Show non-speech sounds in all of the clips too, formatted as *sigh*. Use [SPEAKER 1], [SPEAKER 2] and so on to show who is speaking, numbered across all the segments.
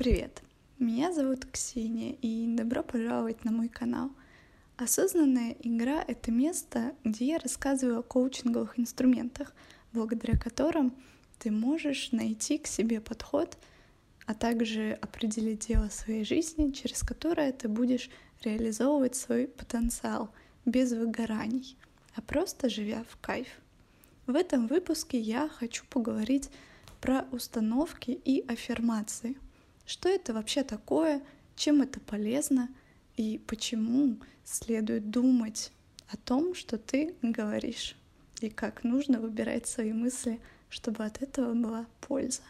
[SPEAKER 1] Привет! Меня зовут Ксения, и добро пожаловать на мой канал. Осознанная игра — это место, где я рассказываю о коучинговых инструментах, благодаря которым ты можешь найти к себе подход, а также определить дело своей жизни, через которое ты будешь реализовывать свой потенциал без выгораний, а просто живя в кайф. В этом выпуске я хочу поговорить про установки и аффирмации — что это вообще такое, чем это полезно и почему следует думать о том, что ты говоришь, и как нужно выбирать свои мысли, чтобы от этого была польза.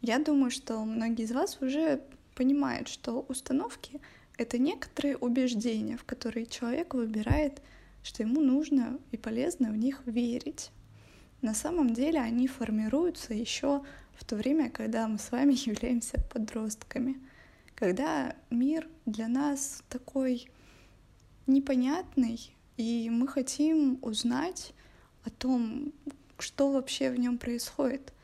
[SPEAKER 1] Я думаю, что многие из вас уже понимают, что установки — это некоторые убеждения, в которые человек выбирает, что ему нужно и полезно в них верить. На самом деле они формируются еще в то время, когда мы с вами *laughs* являемся подростками, когда мир для нас такой непонятный, и мы хотим узнать о том, что вообще в нем происходит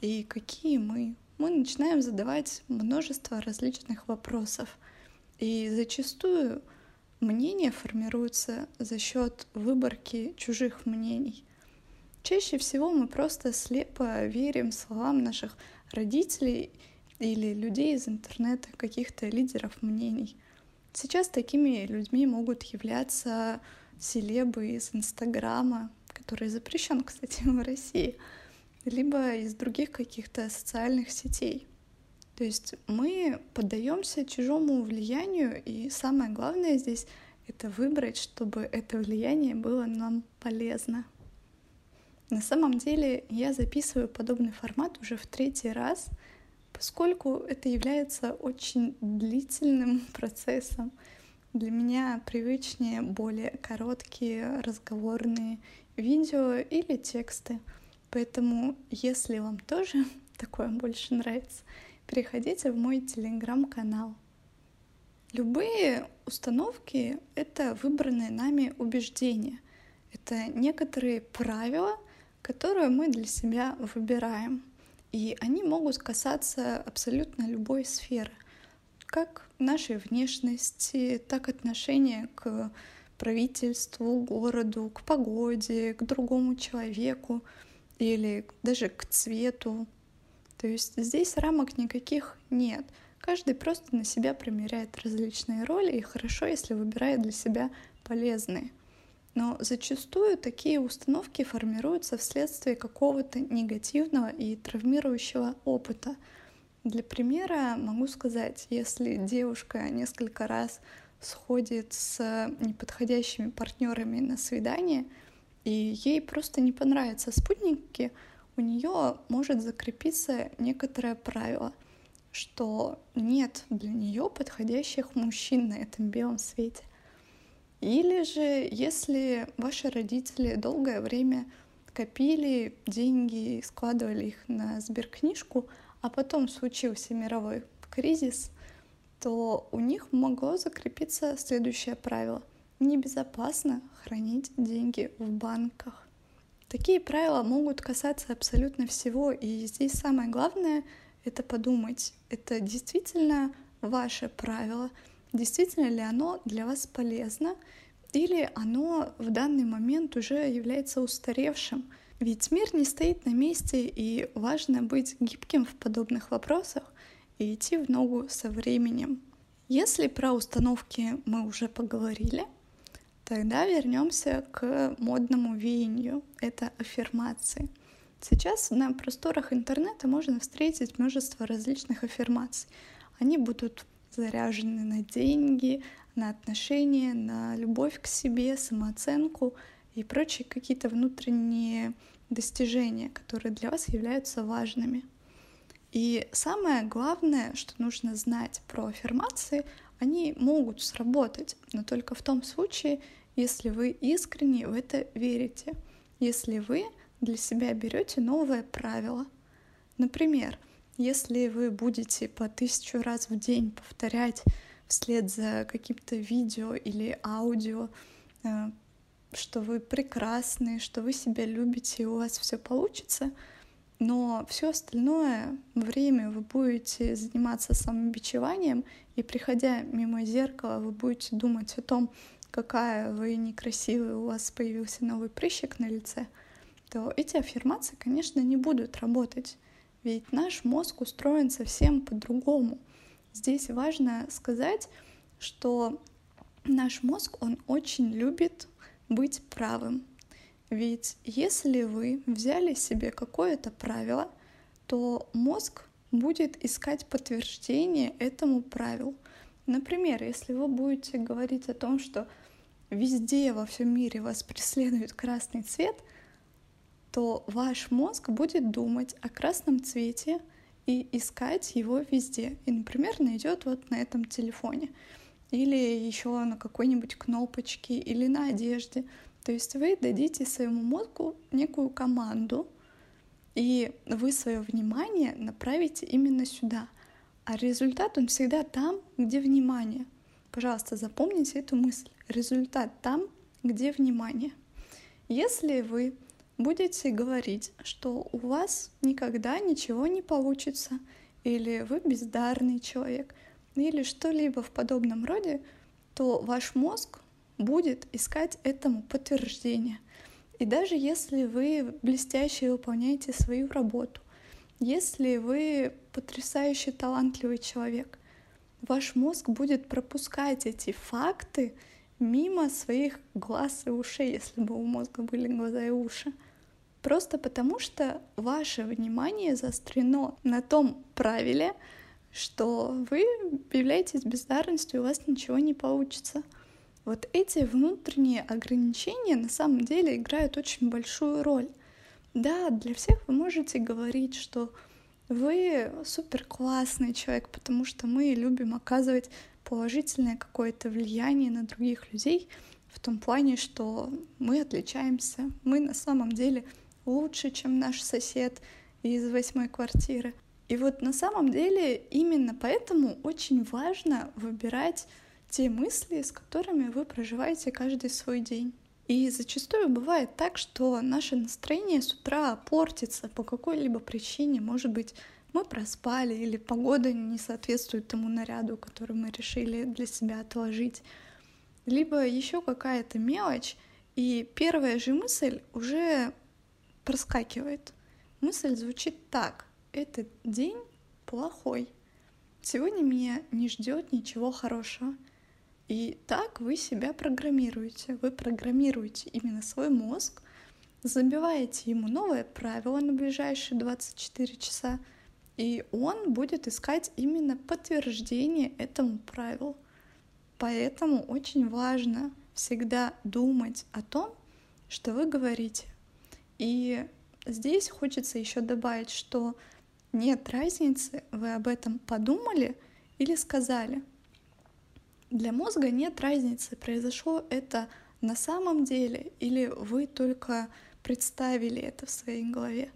[SPEAKER 1] и какие мы. Мы начинаем задавать множество различных вопросов. И зачастую мнения формируются за счет выборки чужих мнений. Чаще всего мы просто слепо верим словам наших родителей или людей из интернета, каких-то лидеров мнений. Сейчас такими людьми могут являться селебы из Инстаграма, который запрещен, кстати, *laughs* в России, либо из других каких-то социальных сетей. То есть мы поддаемся чужому влиянию, и самое главное здесь — это выбрать, чтобы это влияние было нам полезно. На самом деле я записываю подобный формат уже в третий раз, поскольку это является очень длительным *laughs* процессом. Для меня привычнее более короткие разговорные видео или тексты. Поэтому, если вам тоже *laughs* такое больше нравится, переходите в мой телеграм-канал. Любые установки — это выбранные нами убеждения. Это некоторые правила, которые мы для себя выбираем. И они могут касаться абсолютно любой сферы, как нашей внешности, так отношения к правительству, городу, к погоде, к другому человеку или даже к цвету. То есть здесь рамок никаких нет. Каждый просто на себя примеряет различные роли, и хорошо, если выбирает для себя полезные. Но зачастую такие установки формируются вследствие какого-то негативного и травмирующего опыта. Для примера могу сказать, если девушка несколько раз сходит с неподходящими партнерами на свидание, и ей просто не понравятся спутники, у нее может закрепиться некоторое правило, что нет для нее подходящих мужчин на этом белом свете — или же, если ваши родители долгое время копили деньги складывали их на сберкнижку, а потом случился мировой кризис, то у них могло закрепиться следующее правило. Небезопасно хранить деньги в банках. Такие правила могут касаться абсолютно всего, и здесь самое главное — это подумать, это действительно ваше правило — действительно ли оно для вас полезно, или оно в данный момент уже является устаревшим. Ведь мир не стоит на месте, и важно быть гибким в подобных вопросах и идти в ногу со временем. Если про установки мы уже поговорили, тогда вернемся к модному веянию. Это аффирмации. Сейчас на просторах интернета можно встретить множество различных аффирмаций. Они будут заряжены на деньги, на отношения, на любовь к себе, самооценку и прочие какие-то внутренние достижения, которые для вас являются важными. И самое главное, что нужно знать про аффирмации, они могут сработать, но только в том случае, если вы искренне в это верите, если вы для себя берете новое правило. Например, если вы будете по тысячу раз в день повторять вслед за каким-то видео или аудио, э, что вы прекрасны, что вы себя любите и у вас все получится, но все остальное время вы будете заниматься самобичеванием, и приходя мимо зеркала, вы будете думать о том, какая вы некрасивая, у вас появился новый прыщик на лице, то эти аффирмации, конечно, не будут работать. Ведь наш мозг устроен совсем по-другому. Здесь важно сказать, что наш мозг, он очень любит быть правым. Ведь если вы взяли себе какое-то правило, то мозг будет искать подтверждение этому правилу. Например, если вы будете говорить о том, что везде во всем мире вас преследует красный цвет, то ваш мозг будет думать о красном цвете и искать его везде. И, например, найдет вот на этом телефоне или еще на какой-нибудь кнопочке или на одежде. То есть вы дадите своему мозгу некую команду, и вы свое внимание направите именно сюда. А результат, он всегда там, где внимание. Пожалуйста, запомните эту мысль. Результат там, где внимание. Если вы будете говорить, что у вас никогда ничего не получится, или вы бездарный человек, или что-либо в подобном роде, то ваш мозг будет искать этому подтверждение. И даже если вы блестяще выполняете свою работу, если вы потрясающе талантливый человек, ваш мозг будет пропускать эти факты мимо своих глаз и ушей, если бы у мозга были глаза и уши. Просто потому что ваше внимание заострено на том правиле, что вы являетесь бездарностью, у вас ничего не получится — вот эти внутренние ограничения на самом деле играют очень большую роль. Да, для всех вы можете говорить, что вы супер классный человек, потому что мы любим оказывать положительное какое-то влияние на других людей в том плане, что мы отличаемся, мы на самом деле лучше, чем наш сосед из восьмой квартиры. И вот на самом деле именно поэтому очень важно выбирать те мысли, с которыми вы проживаете каждый свой день. И зачастую бывает так, что наше настроение с утра портится по какой-либо причине. Может быть, мы проспали или погода не соответствует тому наряду, который мы решили для себя отложить. Либо еще какая-то мелочь, и первая же мысль уже проскакивает. Мысль звучит так. Этот день плохой. Сегодня меня не ждет ничего хорошего. И так вы себя программируете. Вы программируете именно свой мозг, забиваете ему новое правило на ближайшие 24 часа, и он будет искать именно подтверждение этому правилу. Поэтому очень важно всегда думать о том, что вы говорите. И здесь хочется еще добавить, что нет разницы, вы об этом подумали или сказали — для мозга нет разницы, произошло это на самом деле или вы только представили это в своей голове.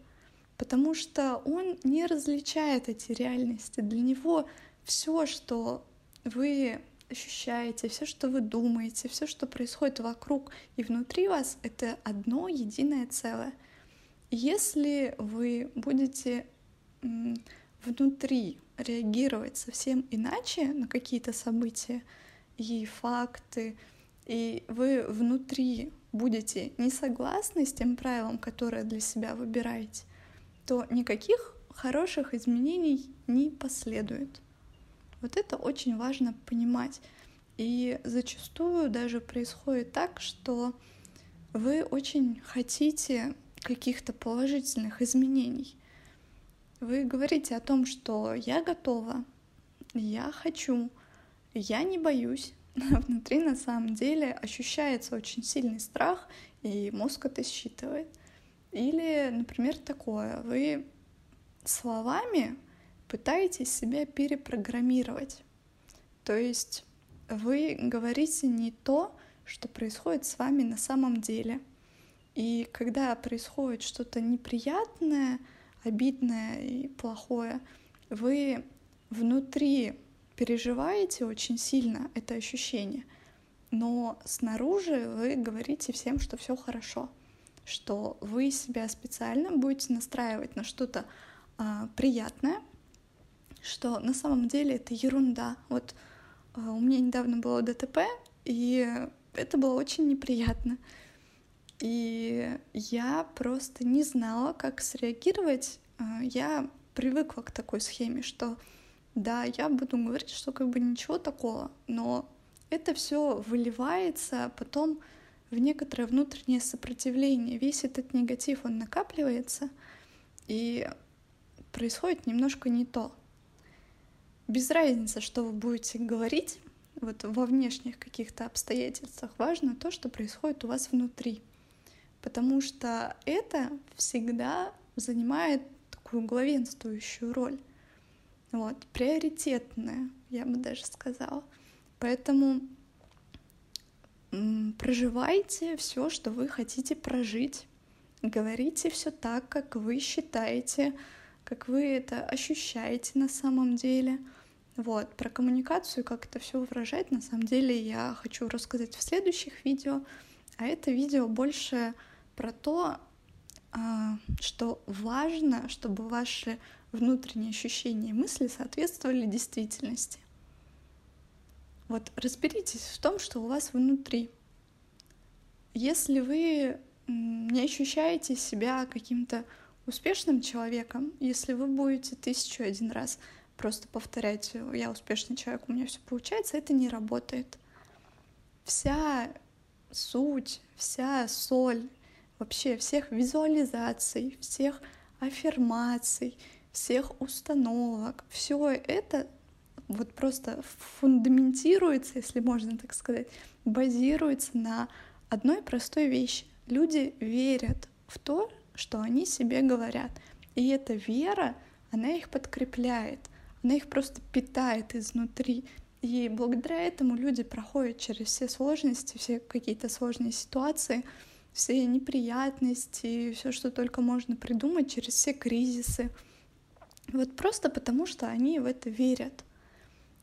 [SPEAKER 1] Потому что он не различает эти реальности. Для него все, что вы ощущаете, все, что вы думаете, все, что происходит вокруг и внутри вас, это одно единое целое. Если вы будете внутри реагировать совсем иначе на какие-то события и факты, и вы внутри будете не согласны с тем правилом, которое для себя выбираете, то никаких хороших изменений не последует. Вот это очень важно понимать. И зачастую даже происходит так, что вы очень хотите каких-то положительных изменений. Вы говорите о том, что я готова, я хочу, я не боюсь. *laughs* Внутри на самом деле ощущается очень сильный страх, и мозг это считывает. Или, например, такое. Вы словами пытаетесь себя перепрограммировать. То есть вы говорите не то, что происходит с вами на самом деле. И когда происходит что-то неприятное, обидное и плохое, вы внутри переживаете очень сильно это ощущение, но снаружи вы говорите всем, что все хорошо. Что вы себя специально будете настраивать на что-то а, приятное, что на самом деле это ерунда. Вот а, у меня недавно было ДТП, и это было очень неприятно. И я просто не знала, как среагировать. А, я привыкла к такой схеме, что да, я буду говорить, что как бы ничего такого, но это все выливается потом в некоторое внутреннее сопротивление. Весь этот негатив, он накапливается, и происходит немножко не то. Без разницы, что вы будете говорить, вот во внешних каких-то обстоятельствах, важно то, что происходит у вас внутри. Потому что это всегда занимает такую главенствующую роль. Вот, приоритетная, я бы даже сказала. Поэтому проживайте все, что вы хотите прожить. Говорите все так, как вы считаете, как вы это ощущаете на самом деле. Вот, про коммуникацию, как это все выражать, на самом деле я хочу рассказать в следующих видео, а это видео больше про то, а, что важно, чтобы ваши внутренние ощущения и мысли соответствовали действительности. Вот разберитесь в том, что у вас внутри. Если вы не ощущаете себя каким-то успешным человеком, если вы будете тысячу один раз просто повторять «я успешный человек, у меня все получается», это не работает. Вся суть, вся соль вообще всех визуализаций, всех аффирмаций, всех установок, все это вот просто фундаментируется, если можно так сказать, базируется на одной простой вещи. Люди верят в то, что они себе говорят. И эта вера, она их подкрепляет, она их просто питает изнутри. И благодаря этому люди проходят через все сложности, все какие-то сложные ситуации, все неприятности, все, что только можно придумать, через все кризисы. Вот просто потому, что они в это верят.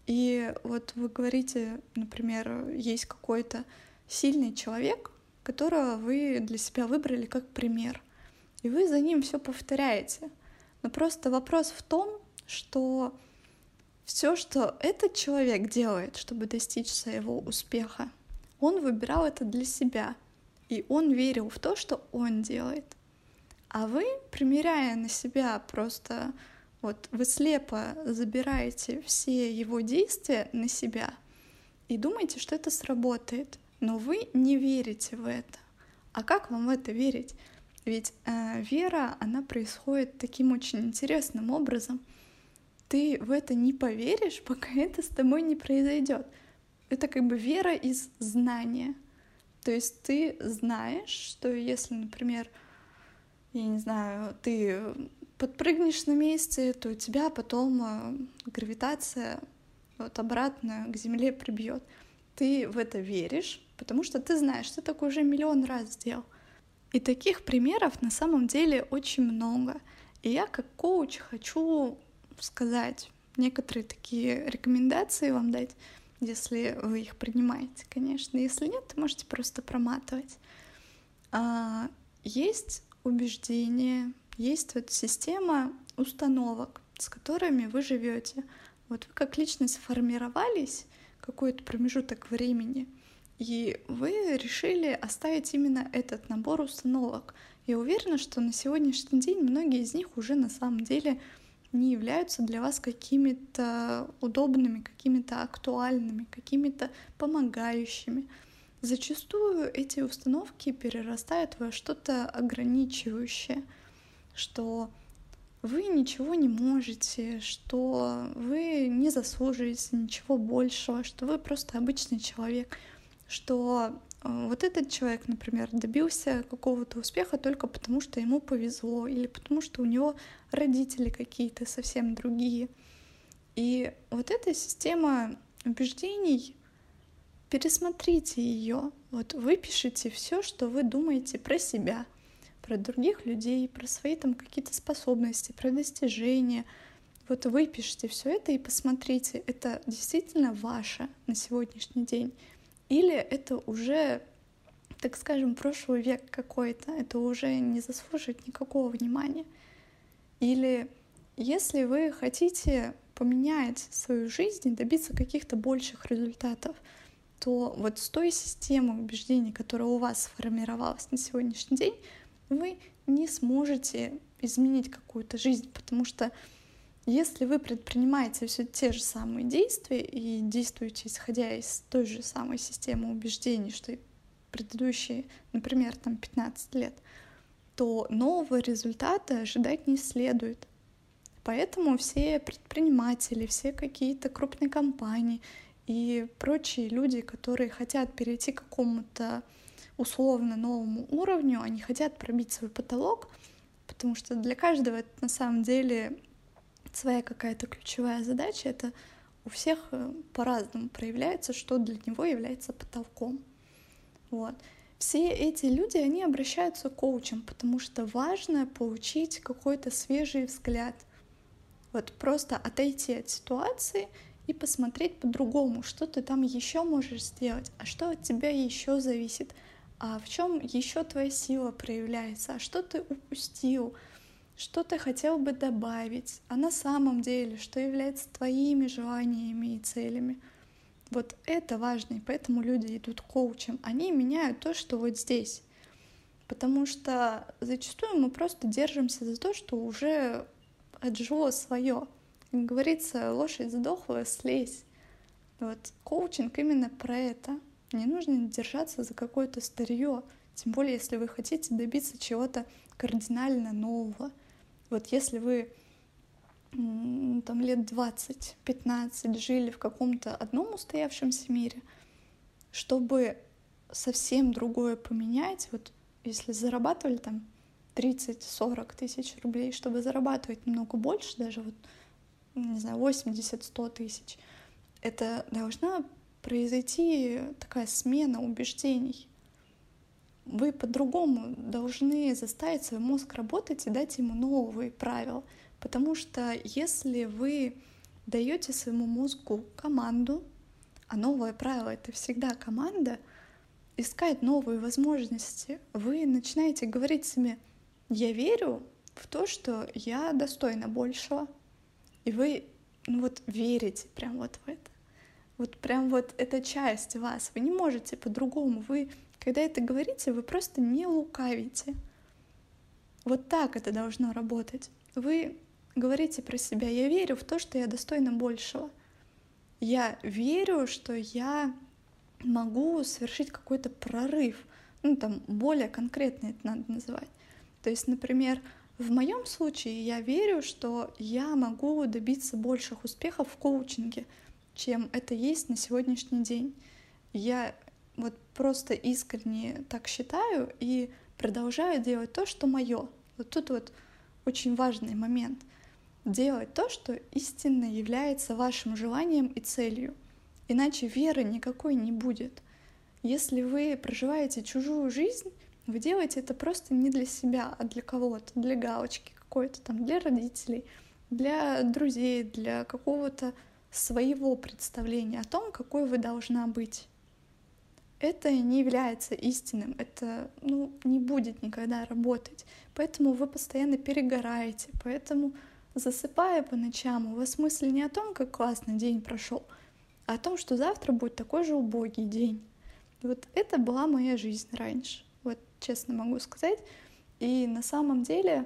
[SPEAKER 1] И вот вы говорите, например, есть какой-то сильный человек, которого вы для себя выбрали как пример, и вы за ним все повторяете. Но просто вопрос в том, что все, что этот человек делает, чтобы достичь своего успеха, он выбирал это для себя, и он верил в то, что он делает. А вы, примеряя на себя просто вот вы слепо забираете все его действия на себя и думаете, что это сработает, но вы не верите в это. А как вам в это верить? Ведь э, вера, она происходит таким очень интересным образом. Ты в это не поверишь, *laughs* пока это с тобой не произойдет. Это как бы вера из знания. То есть ты знаешь, что если, например, я не знаю, ты подпрыгнешь на месте, то тебя потом э, гравитация вот обратно к Земле прибьет. Ты в это веришь, потому что ты знаешь, ты такое уже миллион раз сделал. И таких примеров на самом деле очень много. И я как коуч хочу сказать некоторые такие рекомендации вам дать, если вы их принимаете, конечно. Если нет, то можете просто проматывать. А, есть убеждения, есть вот система установок, с которыми вы живете. Вот вы как личность формировались какой-то промежуток времени, и вы решили оставить именно этот набор установок. Я уверена, что на сегодняшний день многие из них уже на самом деле не являются для вас какими-то удобными, какими-то актуальными, какими-то помогающими. Зачастую эти установки перерастают во что-то ограничивающее — что вы ничего не можете, что вы не заслуживаете ничего большего, что вы просто обычный человек, что э, вот этот человек, например, добился какого-то успеха только потому, что ему повезло, или потому что у него родители какие-то совсем другие. И вот эта система убеждений, пересмотрите ее, вот выпишите все, что вы думаете про себя — про других людей, про свои там какие-то способности, про достижения. Вот выпишите все это и посмотрите, это действительно ваше на сегодняшний день, или это уже так скажем, прошлый век какой-то, это уже не заслуживает никакого внимания. Или если вы хотите поменять свою жизнь и добиться каких-то больших результатов, то вот с той системой убеждений, которая у вас сформировалась на сегодняшний день, вы не сможете изменить какую-то жизнь, потому что если вы предпринимаете все те же самые действия и действуете исходя из той же самой системы убеждений, что и предыдущие, например, там 15 лет, то нового результата ожидать не следует. Поэтому все предприниматели, все какие-то крупные компании и прочие люди, которые хотят перейти к какому-то условно новому уровню, они хотят пробить свой потолок, потому что для каждого это на самом деле своя какая-то ключевая задача, это у всех э, по-разному проявляется, что для него является потолком. Вот. Все эти люди, они обращаются к коучам, потому что важно получить какой-то свежий взгляд. Вот просто отойти от ситуации и посмотреть по-другому, что ты там еще можешь сделать, а что от тебя еще зависит, а в чем еще твоя сила проявляется, а что ты упустил, что ты хотел бы добавить, а на самом деле, что является твоими желаниями и целями. Вот это важно, и поэтому люди идут к коучам. Они меняют то, что вот здесь. Потому что зачастую мы просто держимся за то, что уже отжило свое. Как говорится, лошадь сдохла, слезь. Вот коучинг именно про это. Не нужно держаться за какое-то старье, тем более если вы хотите добиться чего-то кардинально нового. Вот если вы там лет 20-15 жили в каком-то одном устоявшемся мире, чтобы совсем другое поменять, вот если зарабатывали там 30-40 тысяч рублей, чтобы зарабатывать немного больше, даже вот, не знаю, 80-100 тысяч, это должна произойти такая смена убеждений. Вы по-другому должны заставить свой мозг работать и дать ему новые правила. Потому что если вы даете своему мозгу команду, а новое правило это всегда команда, искать новые возможности, вы начинаете говорить себе, я верю в то, что я достойна большего. И вы ну вот верите прям вот в это. Вот прям вот эта часть вас. Вы не можете по-другому. Вы когда это говорите, вы просто не лукавите. Вот так это должно работать. Вы говорите про себя, я верю в то, что я достойна большего. Я верю, что я могу совершить какой-то прорыв. Ну, там, более конкретно это надо называть. То есть, например, в моем случае я верю, что я могу добиться больших успехов в коучинге, чем это есть на сегодняшний день. Я вот просто искренне так считаю и продолжаю делать то, что мое. Вот тут вот очень важный момент. Делать то, что истинно является вашим желанием и целью. Иначе веры никакой не будет. Если вы проживаете чужую жизнь, вы делаете это просто не для себя, а для кого-то, для галочки какой-то там, для родителей, для друзей, для какого-то своего представления о том, какой вы должна быть это не является истинным, это ну, не будет никогда работать. Поэтому вы постоянно перегораете, поэтому засыпая по ночам, у вас мысль не о том, как классно день прошел, а о том, что завтра будет такой же убогий день. вот это была моя жизнь раньше, вот честно могу сказать. И на самом деле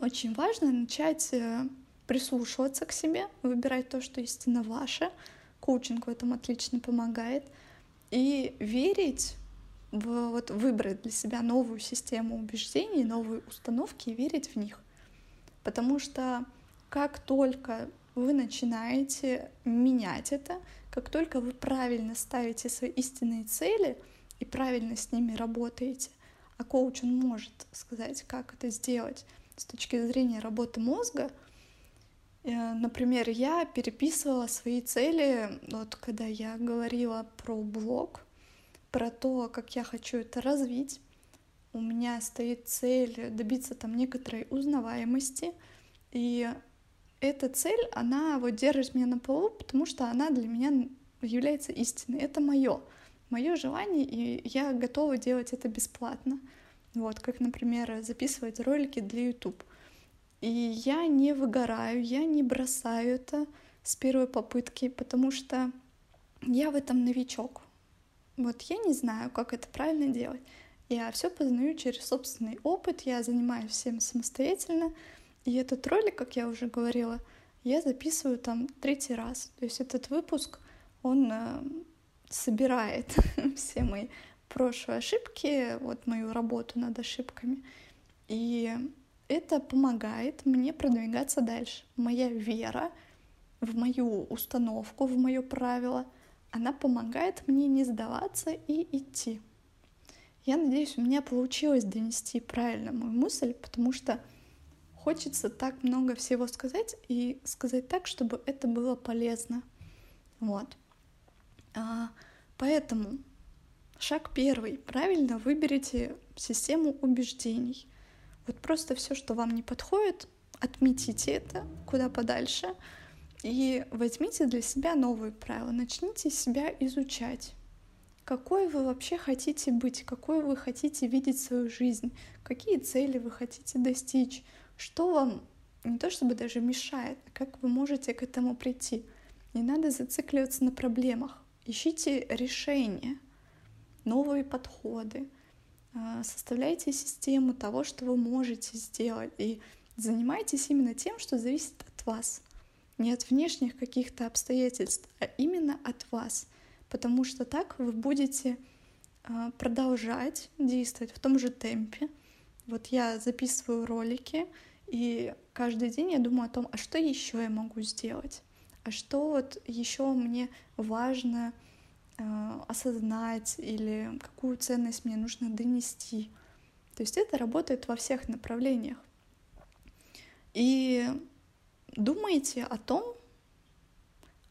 [SPEAKER 1] очень важно начать э, прислушиваться к себе, выбирать то, что истинно ваше. Коучинг в этом отлично помогает — и верить в, вот выбрать для себя новую систему убеждений, новые установки и верить в них. Потому что как только вы начинаете менять это, как только вы правильно ставите свои истинные цели и правильно с ними работаете, а коуч он может сказать, как это сделать с точки зрения работы мозга — например, я переписывала свои цели, вот когда я говорила про блог, про то, как я хочу это развить. У меня стоит цель добиться там некоторой узнаваемости, и эта цель, она вот держит меня на полу, потому что она для меня является истиной, это мое. мое желание, и я готова делать это бесплатно. Вот, как, например, записывать ролики для YouTube. И я не выгораю, я не бросаю это с первой попытки, потому что я в этом новичок. Вот я не знаю, как это правильно делать. Я все познаю через собственный опыт, я занимаюсь всем самостоятельно. И этот ролик, как я уже говорила, я записываю там третий раз. То есть этот выпуск, он э, собирает *laughs* все мои прошлые ошибки, вот мою работу над ошибками. И это помогает мне продвигаться дальше. Моя вера в мою установку, в мое правило, она помогает мне не сдаваться и идти. Я надеюсь, у меня получилось донести правильно мою мысль, потому что хочется так много всего сказать и сказать так, чтобы это было полезно. Вот. А, поэтому шаг первый. Правильно выберите систему убеждений. Вот просто все, что вам не подходит, отметите это куда подальше и возьмите для себя новые правила. Начните себя изучать какой вы вообще хотите быть, какой вы хотите видеть свою жизнь, какие цели вы хотите достичь, что вам не то чтобы даже мешает, а как вы можете к этому прийти. Не надо зацикливаться на проблемах. Ищите решения, новые подходы, составляйте систему того, что вы можете сделать, и занимайтесь именно тем, что зависит от вас. Не от внешних каких-то обстоятельств, а именно от вас — потому что так вы будете а, продолжать действовать в том же темпе. Вот я записываю ролики, и каждый день я думаю о том, а что еще я могу сделать, а что вот еще мне важно осознать или какую ценность мне нужно донести. То есть это работает во всех направлениях. И думайте о том,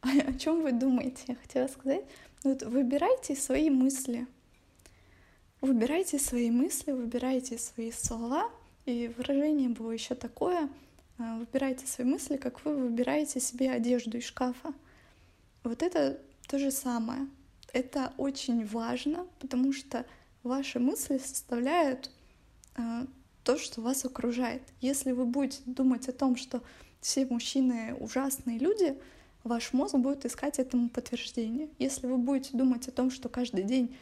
[SPEAKER 1] *laughs* о чем вы думаете, я хотела сказать, вот выбирайте свои мысли. Выбирайте свои мысли, выбирайте свои слова. И выражение было еще такое. А, выбирайте свои мысли, как вы выбираете себе одежду из шкафа. Вот это то же самое. Это очень важно, потому что ваши мысли составляют э, то, что вас окружает. Если вы будете думать о том, что все мужчины ужасные люди, ваш мозг будет искать этому подтверждение. Если вы будете думать о том, что каждый день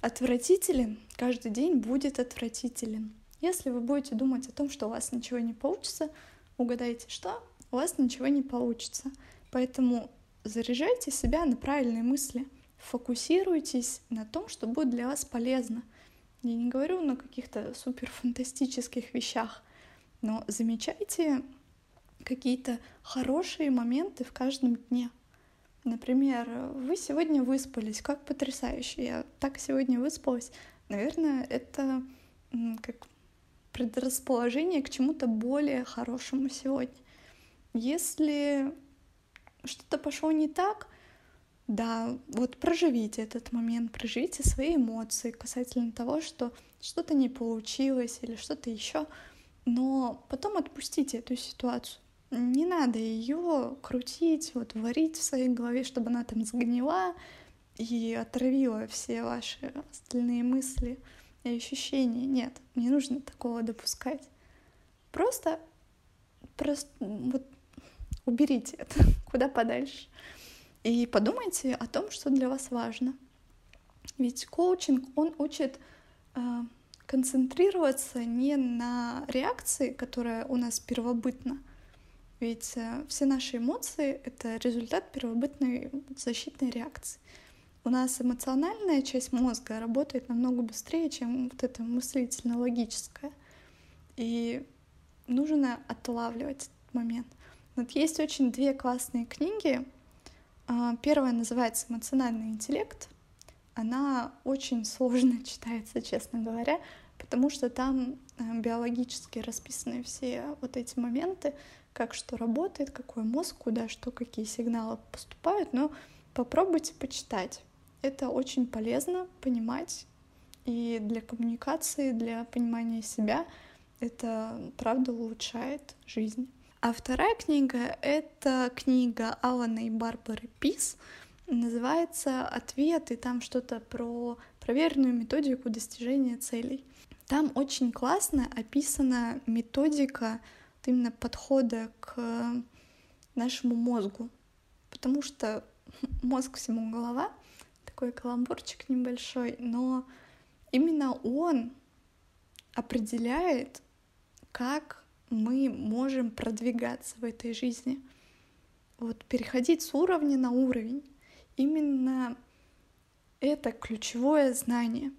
[SPEAKER 1] отвратителен, каждый день будет отвратителен. Если вы будете думать о том, что у вас ничего не получится, угадайте, что у вас ничего не получится. Поэтому заряжайте себя на правильные мысли, фокусируйтесь на том, что будет для вас полезно. Я не говорю на каких-то супер фантастических вещах, но замечайте какие-то хорошие моменты в каждом дне. Например, вы сегодня выспались, как потрясающе. Я так сегодня выспалась. Наверное, это как предрасположение к чему-то более хорошему сегодня. Если что-то пошло не так, да, вот проживите этот момент, проживите свои эмоции касательно того, что что-то не получилось или что-то еще, но потом отпустите эту ситуацию не надо ее крутить, вот варить в своей голове, чтобы она там сгнила и отравила все ваши остальные мысли и ощущения. Нет, не нужно такого допускать. Просто, просто вот уберите это *laughs* куда подальше. И подумайте о том, что для вас важно. Ведь коучинг, он учит э, концентрироваться не на реакции, которая у нас первобытна, ведь э, все наши эмоции — это результат первобытной защитной реакции. У нас эмоциональная часть мозга работает намного быстрее, чем вот эта мыслительно-логическая. И нужно отлавливать этот момент. Вот есть очень две классные книги. А, первая называется «Эмоциональный интеллект». Она очень сложно *laughs* читается, честно говоря, потому что там э, биологически расписаны все вот эти моменты, как что работает, какой мозг, куда что, какие сигналы поступают, но попробуйте почитать. Это очень полезно понимать, и для коммуникации, для понимания себя это правда улучшает жизнь. А вторая книга — это книга Алана и Барбары Пис. называется «Ответ», и там что-то про проверенную методику достижения целей. Там очень классно описана методика именно подхода к нашему мозгу, потому что мозг всему голова, такой каламбурчик небольшой, но именно он определяет, как мы можем продвигаться в этой жизни. Вот переходить с уровня на уровень. Именно это ключевое знание.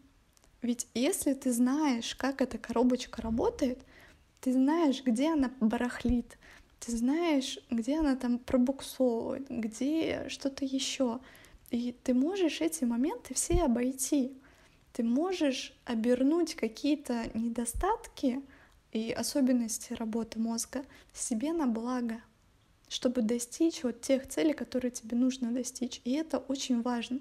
[SPEAKER 1] Ведь если ты знаешь, как эта коробочка работает, ты знаешь, где она барахлит, ты знаешь, где она там пробуксовывает, где что-то еще. И ты можешь эти моменты все обойти. Ты можешь обернуть какие-то недостатки и особенности работы мозга себе на благо, чтобы достичь вот тех целей, которые тебе нужно достичь. И это очень важно.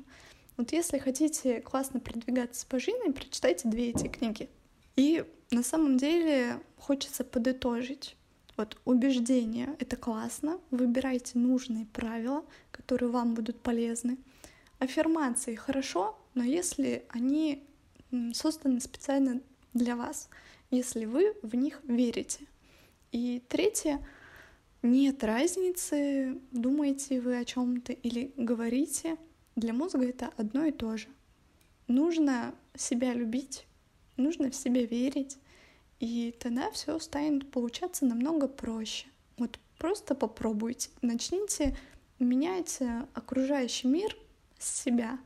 [SPEAKER 1] Вот если хотите классно продвигаться по жизни, прочитайте две эти книги. И на самом деле хочется подытожить. Вот убеждение — это классно, выбирайте нужные правила, которые вам будут полезны. Аффирмации хорошо, но если они созданы специально для вас, если вы в них верите. И третье, нет разницы, думаете вы о чем-то или говорите. Для мозга это одно и то же. Нужно себя любить, нужно в себя верить, и тогда все станет получаться намного проще. Вот просто попробуйте, начните менять окружающий мир с себя.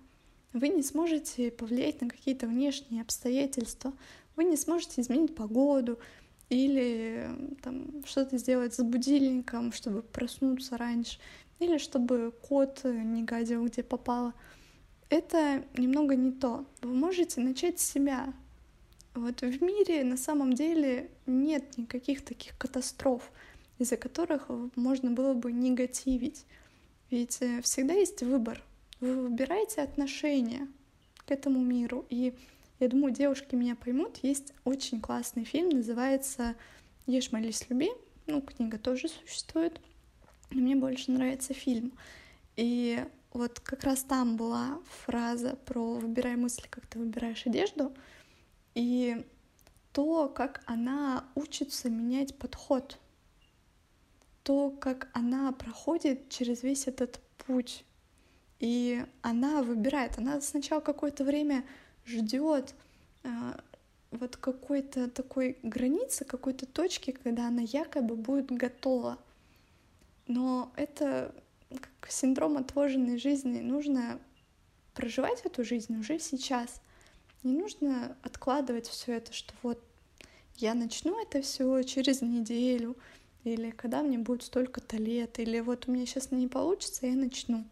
[SPEAKER 1] Вы не сможете повлиять на какие-то внешние обстоятельства, вы не сможете изменить погоду или там, что-то сделать с будильником, чтобы проснуться раньше, или чтобы кот не гадил, где попало. Это немного не то. Вы можете начать с себя, вот в мире на самом деле нет никаких таких катастроф, из-за которых можно было бы негативить. Ведь э, всегда есть выбор. Вы выбираете отношения к этому миру. И я думаю, девушки меня поймут. Есть очень классный фильм, называется «Ешь, молись, люби». Ну, книга тоже существует. Но мне больше нравится фильм. И вот как раз там была фраза про «выбирай мысли, как ты выбираешь одежду», и то, как она учится менять подход, то, как она проходит через весь этот путь. И она выбирает, она сначала какое-то время ждет э, вот какой-то такой границы, какой-то точки, когда она якобы будет готова. Но это как синдром отложенной жизни. Нужно проживать эту жизнь уже сейчас. Не нужно откладывать все это, что вот я начну это все через неделю, или когда мне будет столько-то лет, или вот у меня сейчас не получится, я начну.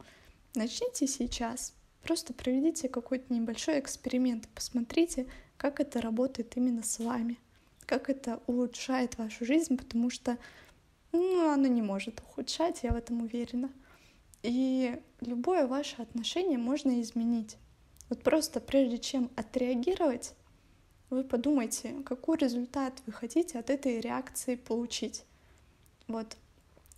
[SPEAKER 1] Начните сейчас. Просто проведите какой-то небольшой эксперимент, посмотрите, как это работает именно с вами, как это улучшает вашу жизнь, потому что ну, оно не может ухудшать, я в этом уверена. И любое ваше отношение можно изменить. Вот просто прежде чем отреагировать, вы подумайте, какой результат вы хотите от этой реакции получить. Вот.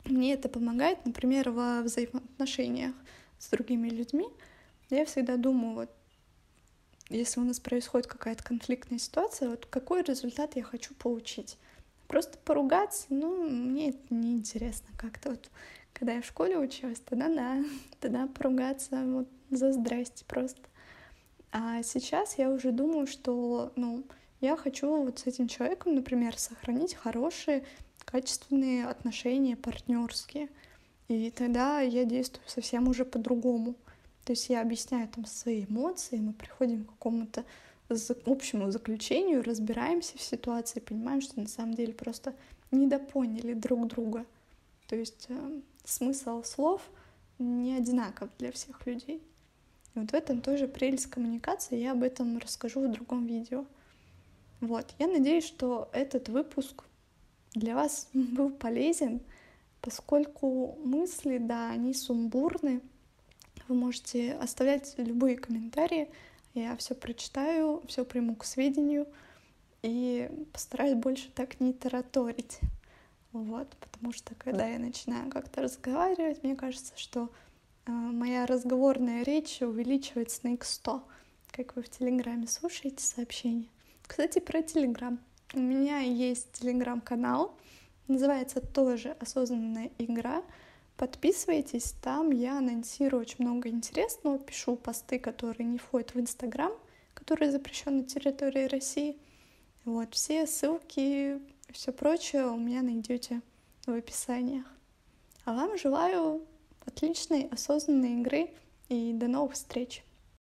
[SPEAKER 1] Мне это помогает, например, во взаимоотношениях с другими людьми. Я всегда думаю, вот если у нас происходит какая-то конфликтная ситуация, вот какой результат я хочу получить. Просто поругаться, ну, мне это неинтересно как-то. Вот, когда я в школе училась, тогда да, *laughs* тогда поругаться вот за здрасте просто. А сейчас я уже думаю, что, ну, я хочу вот с этим человеком, например, сохранить хорошие, качественные отношения, партнерские. И тогда я действую совсем уже по-другому. То есть я объясняю там свои эмоции, мы приходим к какому-то общему заключению, разбираемся в ситуации, понимаем, что на самом деле просто недопоняли друг друга. То есть э, смысл слов не одинаков для всех людей. И вот в этом тоже прелесть коммуникации, я об этом расскажу в другом видео. Вот, я надеюсь, что этот выпуск для вас *laughs* был полезен, поскольку мысли, да, они сумбурны. Вы можете оставлять любые комментарии, я все прочитаю, все приму к сведению и постараюсь больше так не тараторить. Вот, потому что когда я начинаю как-то разговаривать, мне кажется, что э, моя разговорная речь увеличивается на x100, как вы в Телеграме слушаете сообщения. Кстати, про Телеграм. У меня есть Телеграм-канал, называется тоже «Осознанная игра», Подписывайтесь, там я анонсирую очень много интересного, пишу посты, которые не входят в Инстаграм, который запрещен на территории России. Вот, все ссылки, все прочее у меня найдете в описаниях. А вам желаю отличной осознанной игры и до новых встреч!